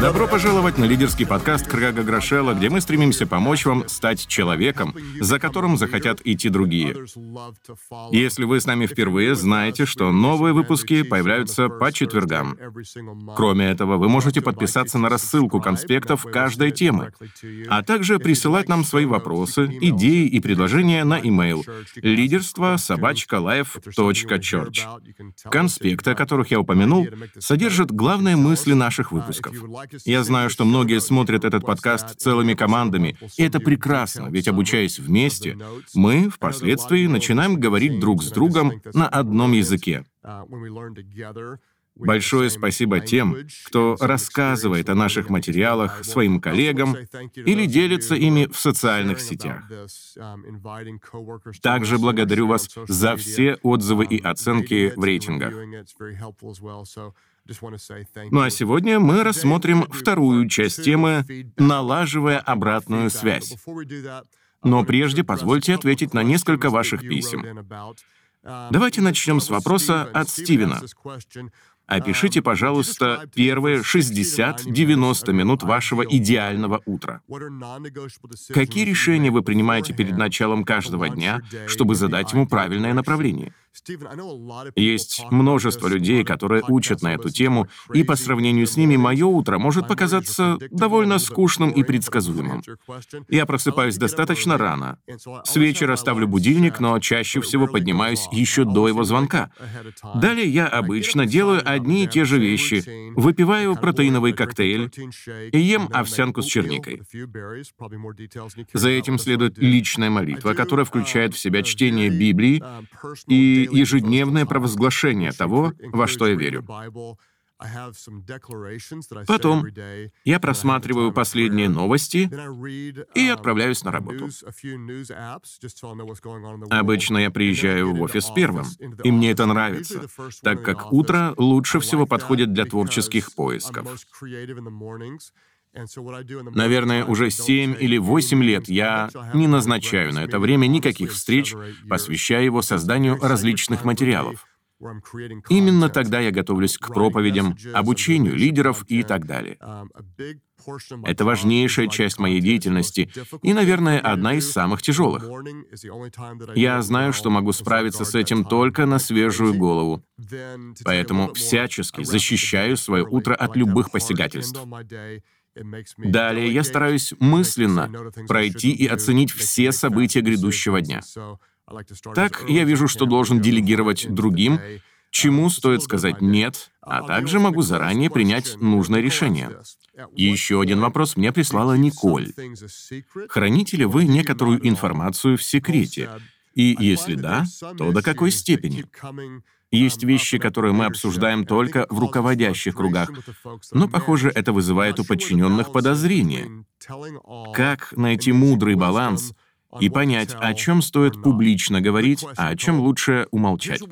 Добро пожаловать на лидерский подкаст Крага Грошела, где мы стремимся помочь вам стать человеком, за которым захотят идти другие. Если вы с нами впервые, знаете, что новые выпуски появляются по четвергам. Кроме этого, вы можете подписаться на рассылку конспектов каждой темы, а также присылать нам свои вопросы, идеи и предложения на e-mail лидерство собачка. Конспекты, о которых я упомянул, содержат главные мысли наших выпусков выпусков. Я знаю, что многие смотрят этот подкаст целыми командами, и это прекрасно, ведь обучаясь вместе, мы впоследствии начинаем говорить друг с другом на одном языке. Большое спасибо тем, кто рассказывает о наших материалах своим коллегам или делится ими в социальных сетях. Также благодарю вас за все отзывы и оценки в рейтингах. Ну а сегодня мы рассмотрим вторую часть темы «Налаживая обратную связь». Но прежде позвольте ответить на несколько ваших писем. Давайте начнем с вопроса от Стивена. Опишите, пожалуйста, первые 60-90 минут вашего идеального утра. Какие решения вы принимаете перед началом каждого дня, чтобы задать ему правильное направление? Есть множество людей, которые учат на эту тему, и по сравнению с ними мое утро может показаться довольно скучным и предсказуемым. Я просыпаюсь достаточно рано. С вечера ставлю будильник, но чаще всего поднимаюсь еще до его звонка. Далее я обычно делаю одни и те же вещи. Выпиваю протеиновый коктейль и ем овсянку с черникой. За этим следует личная молитва, которая включает в себя чтение Библии и ежедневное провозглашение того, во что я верю. Потом я просматриваю последние новости и отправляюсь на работу. Обычно я приезжаю в офис первым, и мне это нравится, так как утро лучше всего подходит для творческих поисков. Наверное, уже 7 или 8 лет я не назначаю на это время никаких встреч, посвящая его созданию различных материалов. Именно тогда я готовлюсь к проповедям, обучению лидеров и так далее. Это важнейшая часть моей деятельности и, наверное, одна из самых тяжелых. Я знаю, что могу справиться с этим только на свежую голову. Поэтому всячески защищаю свое утро от любых посягательств. Далее я стараюсь мысленно пройти и оценить все события грядущего дня. Так я вижу, что должен делегировать другим, чему стоит сказать «нет», а также могу заранее принять нужное решение. Еще один вопрос мне прислала Николь. Храните ли вы некоторую информацию в секрете? И если да, то до какой степени? Есть вещи, которые мы обсуждаем только в руководящих кругах, но, похоже, это вызывает у подчиненных подозрения. Как найти мудрый баланс и понять, о чем стоит публично говорить, а о чем лучше умолчать?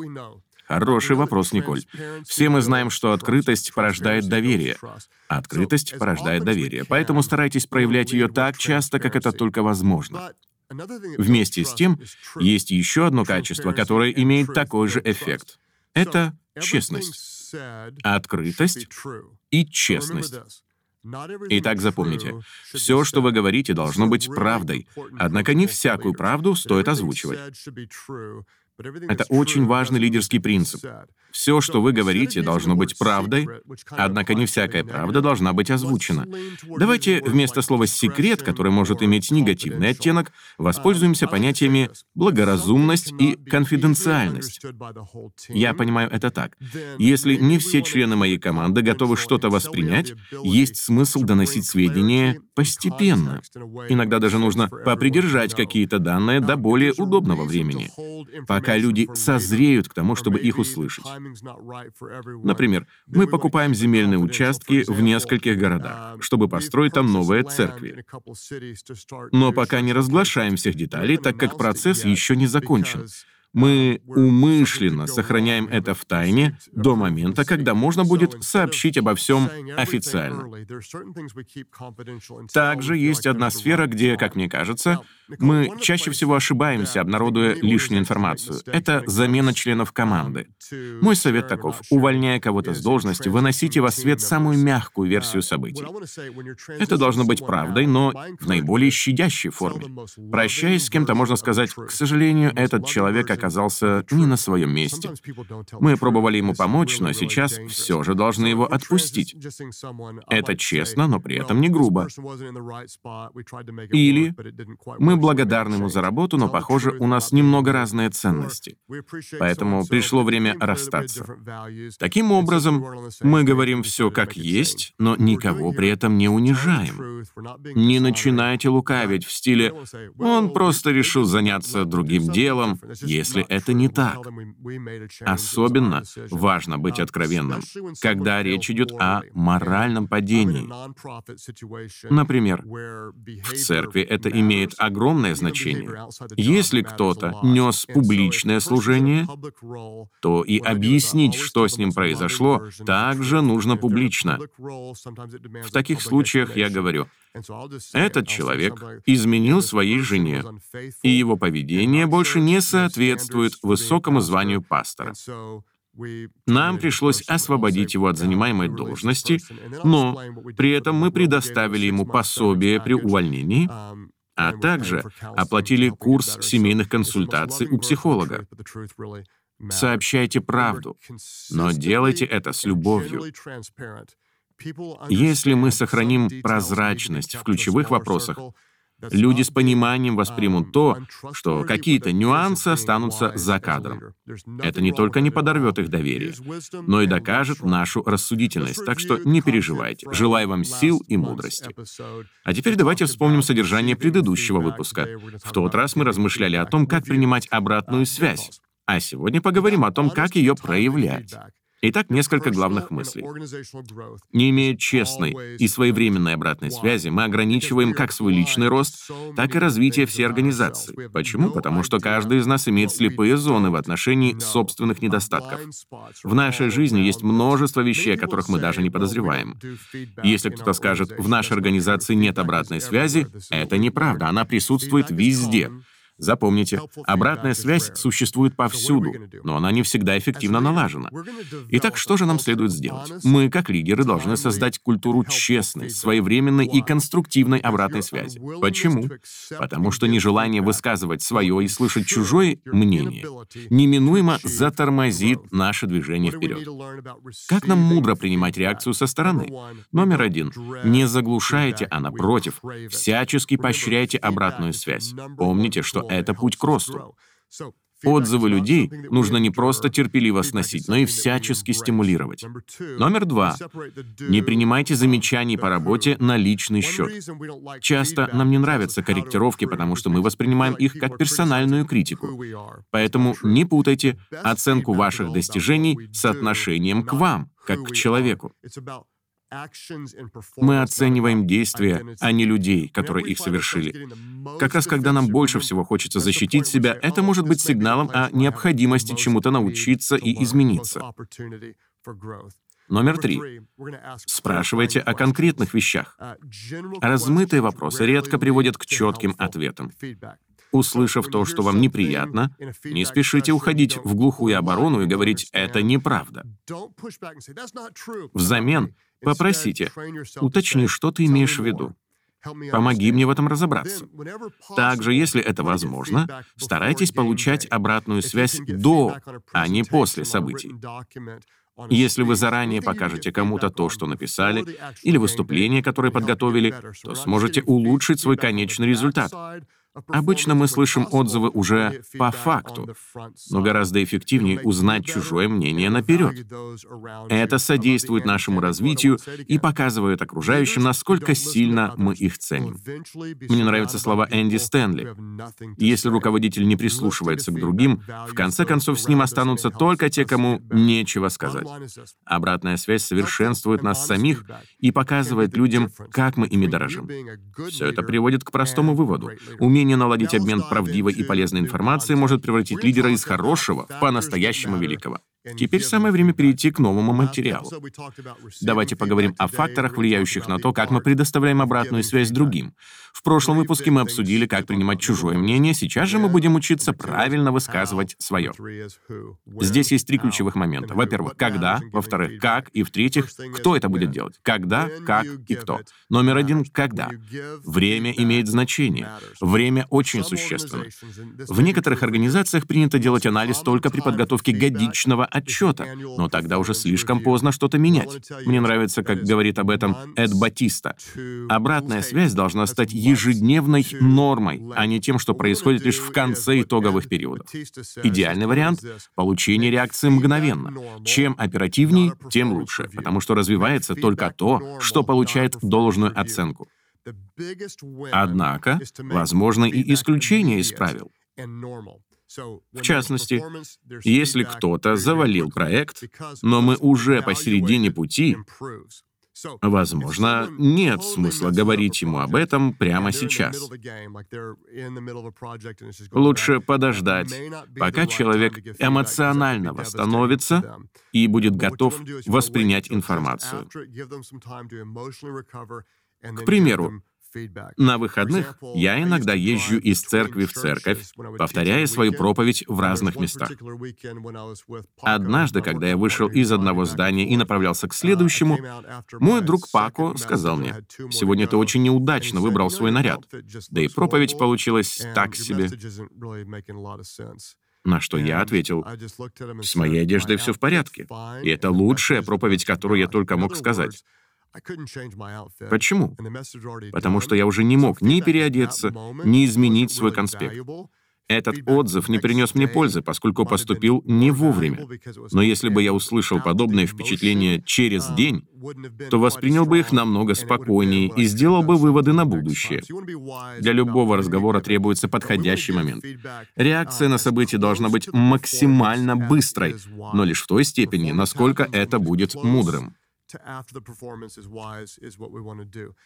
Хороший вопрос, Николь. Все мы знаем, что открытость порождает доверие. Открытость порождает доверие, поэтому старайтесь проявлять ее так часто, как это только возможно. Вместе с тем, есть еще одно качество, которое имеет такой же эффект. Это честность, открытость и честность. Итак, запомните, все, что вы говорите, должно быть правдой, однако не всякую правду стоит озвучивать. Это очень важный лидерский принцип. Все, что вы говорите, должно быть правдой, однако не всякая правда должна быть озвучена. Давайте вместо слова «секрет», которое может иметь негативный оттенок, воспользуемся понятиями «благоразумность» и «конфиденциальность». Я понимаю это так. Если не все члены моей команды готовы что-то воспринять, есть смысл доносить сведения постепенно. Иногда даже нужно попридержать какие-то данные до более удобного времени, пока люди созреют к тому, чтобы их услышать. Например, мы покупаем земельные участки в нескольких городах, чтобы построить там новые церкви. Но пока не разглашаем всех деталей, так как процесс еще не закончен. Мы умышленно сохраняем это в тайне до момента, когда можно будет сообщить обо всем официально. Также есть одна сфера, где, как мне кажется, мы чаще всего ошибаемся, обнародуя лишнюю информацию. Это замена членов команды. Мой совет таков. Увольняя кого-то с должности, выносите во свет самую мягкую версию событий. Это должно быть правдой, но в наиболее щадящей форме. Прощаясь с кем-то, можно сказать, к сожалению, этот человек оказался не на своем месте. Мы пробовали ему помочь, но сейчас все же должны его отпустить. Это честно, но при этом не грубо. Или мы благодарны ему за работу, но, похоже, у нас немного разные ценности. Поэтому пришло время расстаться. Таким образом, мы говорим все как есть, но никого при этом не унижаем. Не начинайте лукавить в стиле «он просто решил заняться другим делом», если это не так. Особенно важно быть откровенным, когда речь идет о моральном падении. Например, в церкви это имеет огромное значение. Если кто-то нес публичное служение, то и объяснить, что с ним произошло, также нужно публично. В таких случаях я говорю, этот человек изменил своей жене, и его поведение больше не соответствует высокому званию пастора. Нам пришлось освободить его от занимаемой должности, но при этом мы предоставили ему пособие при увольнении, а также оплатили курс семейных консультаций у психолога. Сообщайте правду, но делайте это с любовью. Если мы сохраним прозрачность в ключевых вопросах, люди с пониманием воспримут то, что какие-то нюансы останутся за кадром. Это не только не подорвет их доверие, но и докажет нашу рассудительность. Так что не переживайте. Желаю вам сил и мудрости. А теперь давайте вспомним содержание предыдущего выпуска. В тот раз мы размышляли о том, как принимать обратную связь. А сегодня поговорим о том, как ее проявлять. Итак, несколько главных мыслей. Не имея честной и своевременной обратной связи, мы ограничиваем как свой личный рост, так и развитие всей организации. Почему? Потому что каждый из нас имеет слепые зоны в отношении собственных недостатков. В нашей жизни есть множество вещей, о которых мы даже не подозреваем. Если кто-то скажет, в нашей организации нет обратной связи, это неправда, она присутствует везде. Запомните, обратная связь существует повсюду, но она не всегда эффективно налажена. Итак, что же нам следует сделать? Мы, как лидеры, должны создать культуру честной, своевременной и конструктивной обратной связи. Почему? Потому что нежелание высказывать свое и слышать чужое мнение неминуемо затормозит наше движение вперед. Как нам мудро принимать реакцию со стороны? Номер один. Не заглушайте, а напротив, всячески поощряйте обратную связь. Помните, что это путь к росту. Отзывы людей нужно не просто терпеливо сносить, но и всячески стимулировать. Номер два. Не принимайте замечаний по работе на личный счет. Часто нам не нравятся корректировки, потому что мы воспринимаем их как персональную критику. Поэтому не путайте оценку ваших достижений с отношением к вам, как к человеку. Мы оцениваем действия, а не людей, которые их совершили. Как раз когда нам больше всего хочется защитить себя, это может быть сигналом о необходимости чему-то научиться и измениться. Номер три. Спрашивайте о конкретных вещах. Размытые вопросы редко приводят к четким ответам. Услышав то, что вам неприятно, не спешите уходить в глухую оборону и говорить «это неправда». Взамен попросите «уточни, что ты имеешь в виду». Помоги мне в этом разобраться. Также, если это возможно, старайтесь получать обратную связь до, а не после событий. Если вы заранее покажете кому-то то, что написали, или выступление, которое подготовили, то сможете улучшить свой конечный результат. Обычно мы слышим отзывы уже по факту, но гораздо эффективнее узнать чужое мнение наперед. Это содействует нашему развитию и показывает окружающим, насколько сильно мы их ценим. Мне нравятся слова Энди Стэнли. Если руководитель не прислушивается к другим, в конце концов с ним останутся только те, кому нечего сказать. Обратная связь совершенствует нас самих и показывает людям, как мы ими дорожим. Все это приводит к простому выводу. Умение Умение наладить обмен правдивой и полезной информацией может превратить лидера из хорошего в по-настоящему великого. Теперь самое время перейти к новому материалу. Давайте поговорим о факторах, влияющих на то, как мы предоставляем обратную связь другим. В прошлом выпуске мы обсудили, как принимать чужое мнение, сейчас же мы будем учиться правильно высказывать свое. Здесь есть три ключевых момента. Во-первых, когда, во-вторых, как, и в-третьих, кто это будет делать. Когда, как и кто. Номер один — когда. Время имеет значение. Время очень существенно. В некоторых организациях принято делать анализ только при подготовке годичного отчета, но тогда уже слишком поздно что-то менять. Мне нравится, как говорит об этом Эд Батиста. Обратная связь должна стать ежедневной нормой, а не тем, что происходит лишь в конце итоговых периодов. Идеальный вариант — получение реакции мгновенно. Чем оперативнее, тем лучше, потому что развивается только то, что получает должную оценку. Однако, возможно и исключение из правил. В частности, если кто-то завалил проект, но мы уже посередине пути, Возможно, нет смысла говорить ему об этом прямо сейчас. Лучше подождать, пока человек эмоционально восстановится и будет готов воспринять информацию. К примеру, на выходных я иногда езжу из церкви в церковь, повторяя свою проповедь в разных местах. Однажды, когда я вышел из одного здания и направлялся к следующему, мой друг Пако сказал мне, «Сегодня ты очень неудачно выбрал свой наряд, да и проповедь получилась так себе». На что я ответил, «С моей одеждой все в порядке, и это лучшая проповедь, которую я только мог сказать». Почему? Потому что я уже не мог ни переодеться, ни изменить свой конспект. Этот отзыв не принес мне пользы, поскольку поступил не вовремя. Но если бы я услышал подобные впечатления через um, день, то воспринял бы их намного спокойнее и сделал бы выводы на будущее. Для любого разговора требуется подходящий момент. Реакция на uh, события должна быть максимально быстрой, но лишь в той степени, насколько это будет мудрым.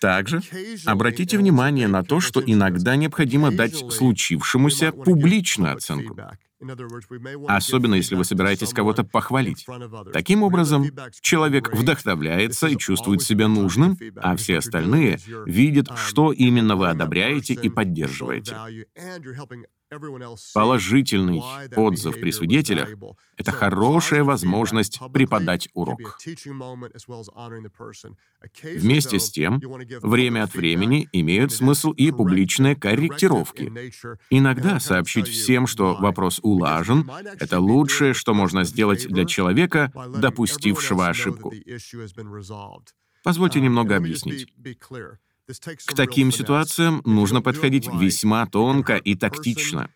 Также обратите внимание на то, что иногда необходимо дать случившемуся публичную оценку. Особенно если вы собираетесь кого-то похвалить. Таким образом, человек вдохновляется и чувствует себя нужным, а все остальные видят, um, что именно вы одобряете и поддерживаете. Положительный отзыв при свидетелях — это хорошая возможность преподать урок. Вместе с тем, время от времени имеют смысл и публичные корректировки. Иногда сообщить всем, что вопрос улажен, — это лучшее, что можно сделать для человека, допустившего ошибку. Позвольте немного объяснить. К таким ситуациям нужно подходить весьма тонко и тактично.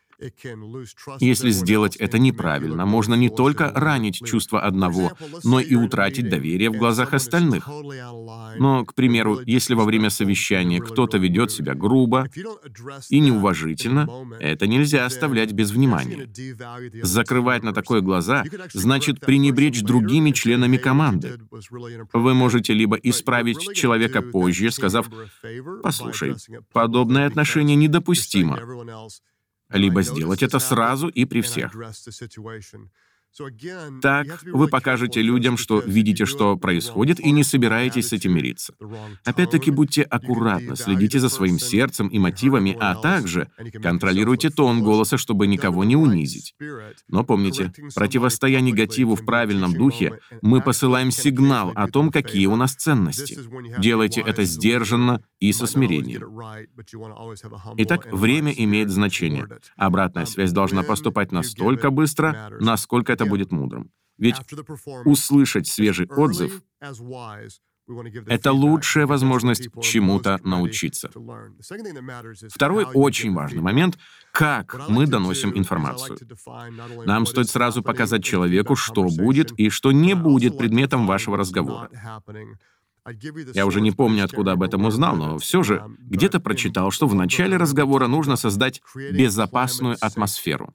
Если сделать это неправильно, можно не только ранить чувство одного, но и утратить доверие в глазах остальных. Но, к примеру, если во время совещания кто-то ведет себя грубо и неуважительно, это нельзя оставлять без внимания. Закрывать на такое глаза значит пренебречь другими членами команды. Вы можете либо исправить человека позже, сказав «Послушай, подобное отношение недопустимо», либо сделать это сразу и при всех. Так вы покажете людям, что видите, что происходит, и не собираетесь с этим мириться. Опять-таки, будьте аккуратны, следите за своим сердцем и мотивами, а также контролируйте тон голоса, чтобы никого не унизить. Но помните, противостоя негативу в правильном духе, мы посылаем сигнал о том, какие у нас ценности. Делайте это сдержанно и со смирением. Итак, время имеет значение. Обратная связь должна поступать настолько быстро, насколько это будет мудрым. Ведь услышать свежий отзыв — это лучшая возможность чему-то научиться. Второй очень важный момент — как мы доносим информацию. Нам стоит сразу показать человеку, что будет и что не будет предметом вашего разговора. Я уже не помню, откуда об этом узнал, но все же где-то прочитал, что в начале разговора нужно создать безопасную атмосферу.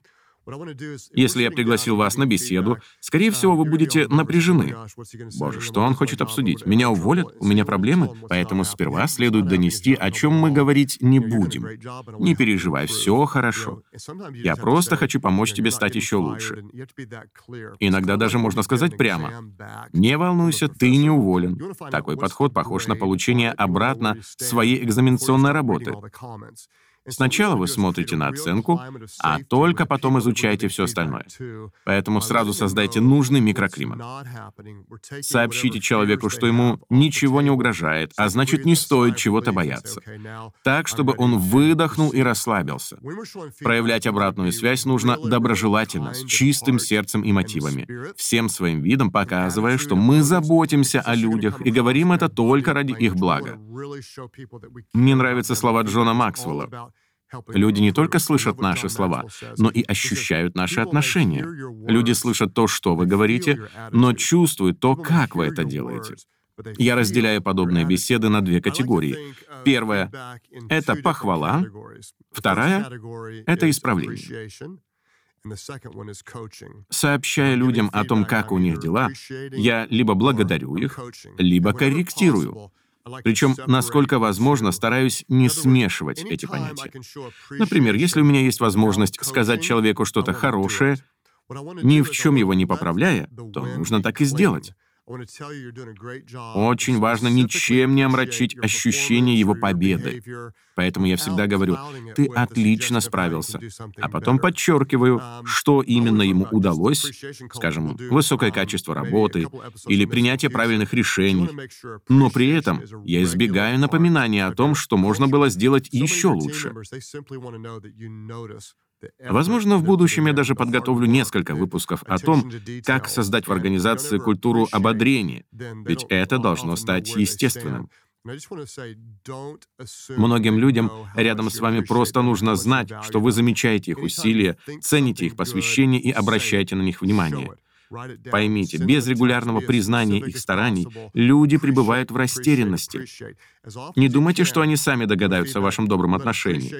Если я пригласил вас на беседу, скорее всего, вы будете напряжены. Боже, что он хочет обсудить? Меня уволят? У меня проблемы? Поэтому сперва следует донести, о чем мы говорить не будем. Не переживай, все хорошо. Я просто хочу помочь тебе стать еще лучше. Иногда даже можно сказать прямо. Не волнуйся, ты не уволен. Такой подход похож на получение обратно своей экзаменационной работы. Сначала вы смотрите на оценку, а только потом изучаете все остальное. Поэтому сразу создайте нужный микроклимат. Сообщите человеку, что ему ничего не угрожает, а значит, не стоит чего-то бояться. Так, чтобы он выдохнул и расслабился. Проявлять обратную связь нужно доброжелательно, с чистым сердцем и мотивами, всем своим видом показывая, что мы заботимся о людях и говорим это только ради их блага. Мне нравятся слова Джона Максвелла. Люди не только слышат наши слова, но и ощущают наши отношения. Люди слышат то, что вы говорите, но чувствуют то, как вы это делаете. Я разделяю подобные беседы на две категории. Первая — это похвала. Вторая — это исправление. Сообщая людям о том, как у них дела, я либо благодарю их, либо корректирую. Причем, насколько возможно, стараюсь не смешивать эти понятия. Например, если у меня есть возможность сказать человеку что-то хорошее, ни в чем его не поправляя, то нужно так и сделать. Очень важно ничем не омрачить ощущение его победы. Поэтому я всегда говорю, ты отлично справился. А потом подчеркиваю, что именно ему удалось, скажем, высокое качество работы или принятие правильных решений. Но при этом я избегаю напоминания о том, что можно было сделать еще лучше. Возможно, в будущем я даже подготовлю несколько выпусков о том, как создать в организации культуру ободрения, ведь это должно стать естественным. Многим людям рядом с вами просто нужно знать, что вы замечаете их усилия, цените их посвящение и обращаете на них внимание. Поймите, без регулярного признания их стараний люди пребывают в растерянности. Не думайте, что они сами догадаются о вашем добром отношении.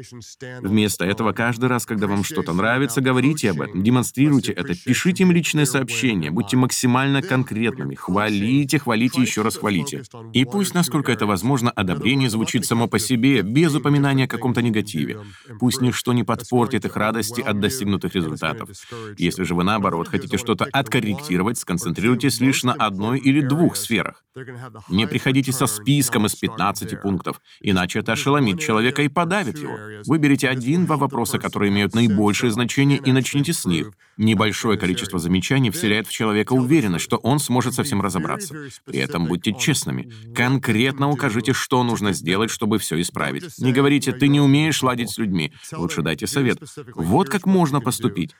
Вместо этого, каждый раз, когда вам что-то нравится, говорите об этом, демонстрируйте это, пишите им личные сообщения, будьте максимально конкретными, хвалите, хвалите, еще раз хвалите. И пусть, насколько это возможно, одобрение звучит само по себе, без упоминания о каком-то негативе. Пусть ничто не подпортит их радости от достигнутых результатов. Если же вы, наоборот, хотите что-то откорректировать, сконцентрируйтесь лишь на одной или двух сферах. Не приходите со списком из 15 15 пунктов, иначе это ошеломит человека и подавит его. Выберите один-два вопроса, которые имеют наибольшее значение, и начните с них. Небольшое количество замечаний вселяет в человека уверенность, что он сможет совсем разобраться. При этом будьте честными. Конкретно укажите, что нужно сделать, чтобы все исправить. Не говорите «ты не умеешь ладить с людьми». Лучше дайте совет. Вот как можно поступить.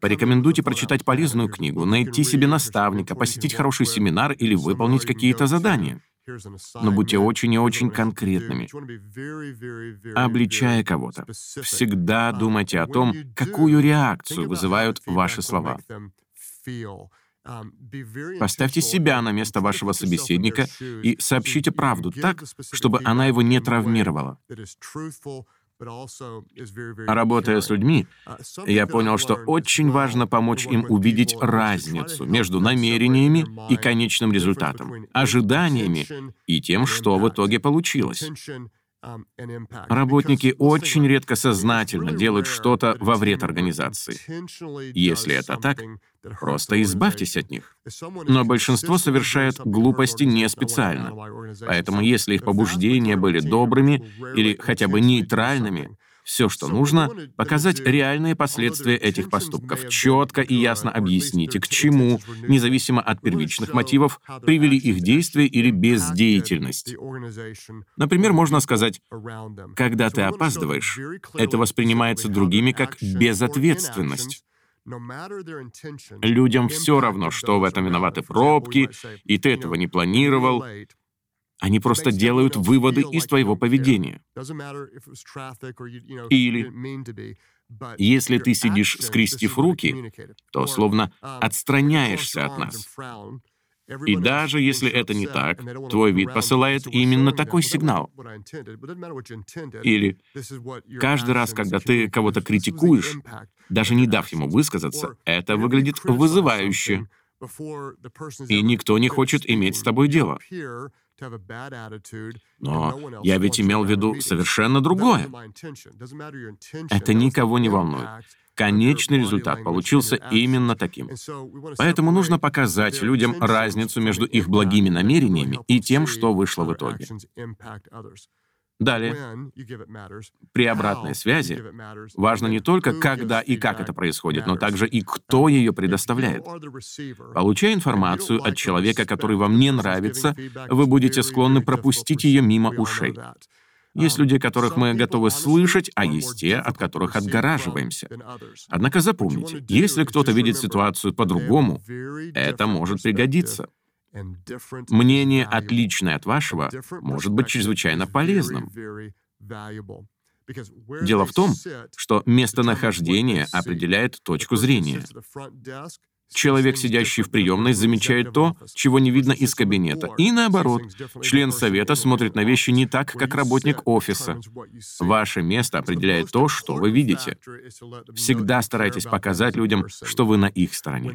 Порекомендуйте прочитать полезную книгу, найти себе наставника, посетить хороший семинар или выполнить какие-то задания. Но будьте очень и очень конкретными. Обличая кого-то, всегда думайте о том, какую реакцию вызывают ваши слова. Поставьте себя на место вашего собеседника и сообщите правду так, чтобы она его не травмировала. Работая с людьми, uh, я понял, что очень важно помочь им увидеть разницу между намерениями и конечным результатом, ожиданиями и тем, что в итоге получилось. Um, Работники очень редко сознательно делают что-то во вред организации. Если это так, просто избавьтесь от них. Но большинство совершает глупости не специально. Поэтому если их побуждения были добрыми или хотя бы нейтральными, все, что нужно, показать реальные последствия этих поступков, четко и ясно объясните, к чему, независимо от первичных мотивов, привели их действия или бездеятельность. Например, можно сказать, когда ты опаздываешь, это воспринимается другими как безответственность. Людям все равно, что в этом виноваты пробки, и ты этого не планировал. Они просто делают выводы из твоего поведения. Или, если ты сидишь, скрестив руки, то словно отстраняешься от нас. И даже если это не так, твой вид посылает именно такой сигнал. Или каждый раз, когда ты кого-то критикуешь, даже не дав ему высказаться, это выглядит вызывающе. И никто не хочет иметь с тобой дело. Но я ведь имел в виду совершенно другое. Это никого не волнует. Конечный результат получился именно таким. Поэтому нужно показать людям разницу между их благими намерениями и тем, что вышло в итоге. Далее, при обратной связи важно не только, когда и как это происходит, но также и кто ее предоставляет. Получая информацию от человека, который вам не нравится, вы будете склонны пропустить ее мимо ушей. Есть люди, которых мы готовы слышать, а есть те, от которых отгораживаемся. Однако запомните, если кто-то видит ситуацию по-другому, это может пригодиться. Мнение, отличное от вашего, может быть чрезвычайно полезным. Дело в том, что местонахождение определяет точку зрения. Человек, сидящий в приемной, замечает то, чего не видно из кабинета. И наоборот, член совета смотрит на вещи не так, как работник офиса. Ваше место определяет то, что вы видите. Всегда старайтесь показать людям, что вы на их стороне.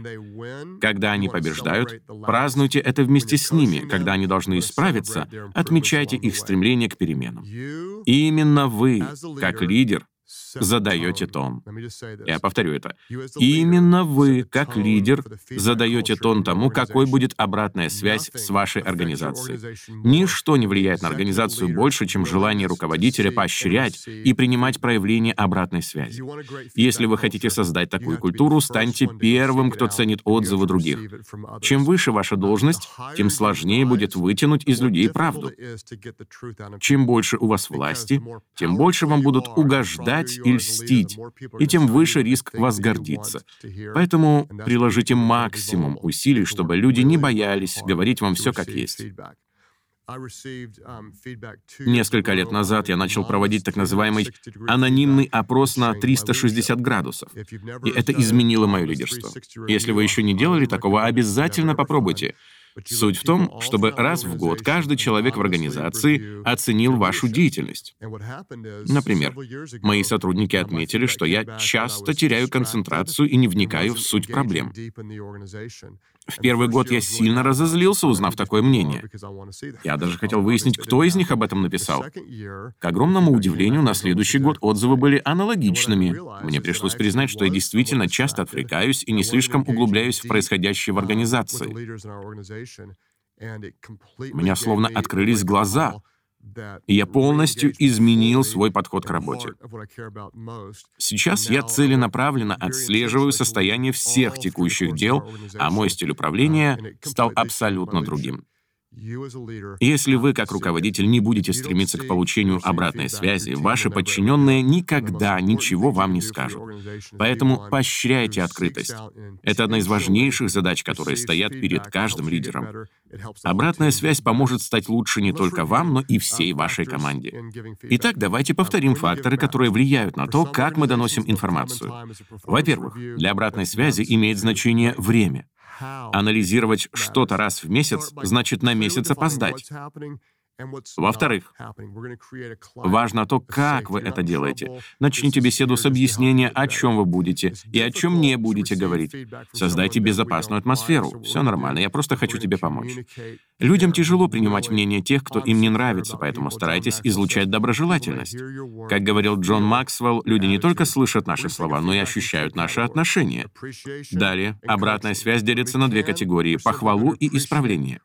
Когда они побеждают, празднуйте это вместе с ними. Когда они должны исправиться, отмечайте их стремление к переменам. И именно вы, как лидер, задаете тон. Я повторю это. Именно вы, как лидер, задаете тон тому, какой будет обратная связь с вашей организацией. Ничто не влияет на организацию больше, чем желание руководителя поощрять и принимать проявления обратной связи. Если вы хотите создать такую культуру, станьте первым, кто ценит отзывы других. Чем выше ваша должность, тем сложнее будет вытянуть из людей правду. Чем больше у вас власти, тем больше вам будут угождать и льстить, и тем выше риск возгордиться. Поэтому приложите максимум усилий, чтобы люди не боялись говорить вам все как есть. Несколько лет назад я начал проводить так называемый анонимный опрос на 360 градусов, и это изменило мое лидерство. Если вы еще не делали такого, обязательно попробуйте. Суть в том, чтобы раз в год каждый человек в организации оценил вашу деятельность. Например, мои сотрудники отметили, что я часто теряю концентрацию и не вникаю в суть проблем. В первый год я сильно разозлился, узнав такое мнение. Я даже хотел выяснить, кто из них об этом написал. К огромному удивлению, на следующий год отзывы были аналогичными. Мне пришлось признать, что я действительно часто отвлекаюсь и не слишком углубляюсь в происходящее в организации. У меня словно открылись глаза — я полностью изменил свой подход к работе. Сейчас я целенаправленно отслеживаю состояние всех текущих дел, а мой стиль управления стал абсолютно другим. Если вы, как руководитель, не будете стремиться к получению обратной связи, ваши подчиненные никогда ничего вам не скажут. Поэтому поощряйте открытость. Это одна из важнейших задач, которые стоят перед каждым лидером. Обратная связь поможет стать лучше не только вам, но и всей вашей команде. Итак, давайте повторим факторы, которые влияют на то, как мы доносим информацию. Во-первых, для обратной связи имеет значение время. Анализировать что-то раз в месяц значит на месяц опоздать. Во-вторых, важно то, как вы это делаете. Начните беседу с объяснения, о чем вы будете и о чем не будете говорить. Создайте безопасную атмосферу. Все нормально, я просто хочу тебе помочь. Людям тяжело принимать мнение тех, кто им не нравится, поэтому старайтесь излучать доброжелательность. Как говорил Джон Максвелл, люди не только слышат наши слова, но и ощущают наши отношения. Далее, обратная связь делится на две категории — похвалу и исправление.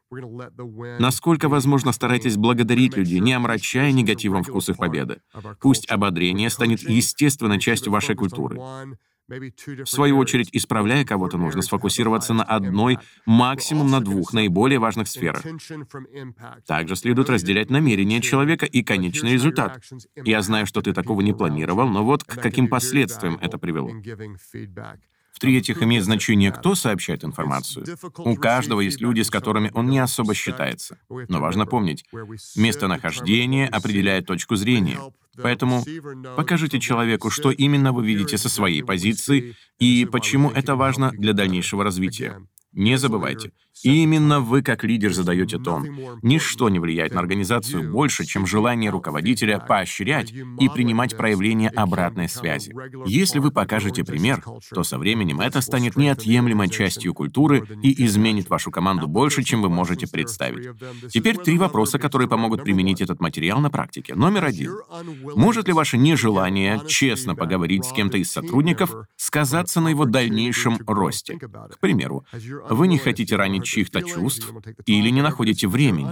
Насколько возможно, старайтесь благодарить людей, не омрачая негативом вкус их победы. Пусть ободрение станет естественной частью вашей культуры. В свою очередь, исправляя кого-то, нужно сфокусироваться на одной, максимум на двух наиболее важных сферах. Также следует разделять намерения человека и конечный результат. Я знаю, что ты такого не планировал, но вот к каким последствиям это привело. В-третьих, имеет значение, кто сообщает информацию. У каждого есть люди, с которыми он не особо считается. Но важно помнить, местонахождение определяет точку зрения. Поэтому покажите человеку, что именно вы видите со своей позиции и почему это важно для дальнейшего развития. Не забывайте, именно вы как лидер задаете тон. Ничто не влияет на организацию больше, чем желание руководителя поощрять и принимать проявления обратной связи. Если вы покажете пример, то со временем это станет неотъемлемой частью культуры и изменит вашу команду больше, чем вы можете представить. Теперь три вопроса, которые помогут применить этот материал на практике. Номер один. Может ли ваше нежелание честно поговорить с кем-то из сотрудников сказаться на его дальнейшем росте? К примеру, вы не хотите ранить чьих-то чувств или не находите времени.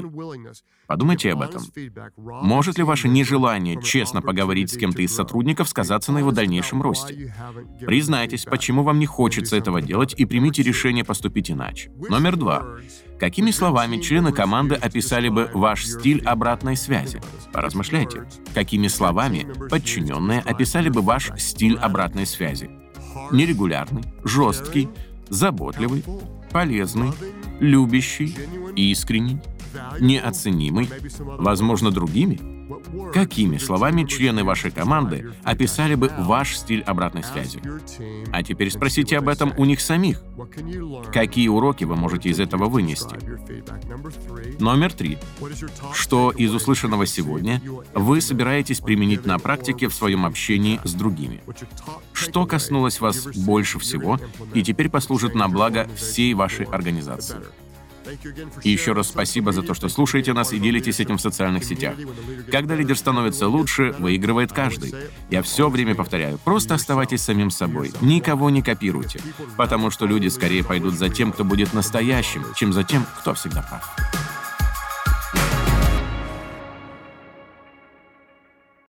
Подумайте об этом. Может ли ваше нежелание честно поговорить с кем-то из сотрудников сказаться на его дальнейшем росте? Признайтесь, почему вам не хочется этого делать, и примите решение поступить иначе. Номер два. Какими словами члены команды описали бы ваш стиль обратной связи? Поразмышляйте. Какими словами подчиненные описали бы ваш стиль обратной связи? Нерегулярный, жесткий, заботливый, полезный, любящий, искренний, неоценимый, возможно, другими? Какими словами члены вашей команды описали бы ваш стиль обратной связи? А теперь спросите об этом у них самих. Какие уроки вы можете из этого вынести? Номер три. Что из услышанного сегодня вы собираетесь применить на практике в своем общении с другими? Что коснулось вас больше всего и теперь послужит на благо всей вашей организации? И еще раз спасибо за то, что слушаете нас и делитесь этим в социальных сетях. Когда лидер становится лучше, выигрывает каждый. Я все время повторяю, просто оставайтесь самим собой, никого не копируйте, потому что люди скорее пойдут за тем, кто будет настоящим, чем за тем, кто всегда прав.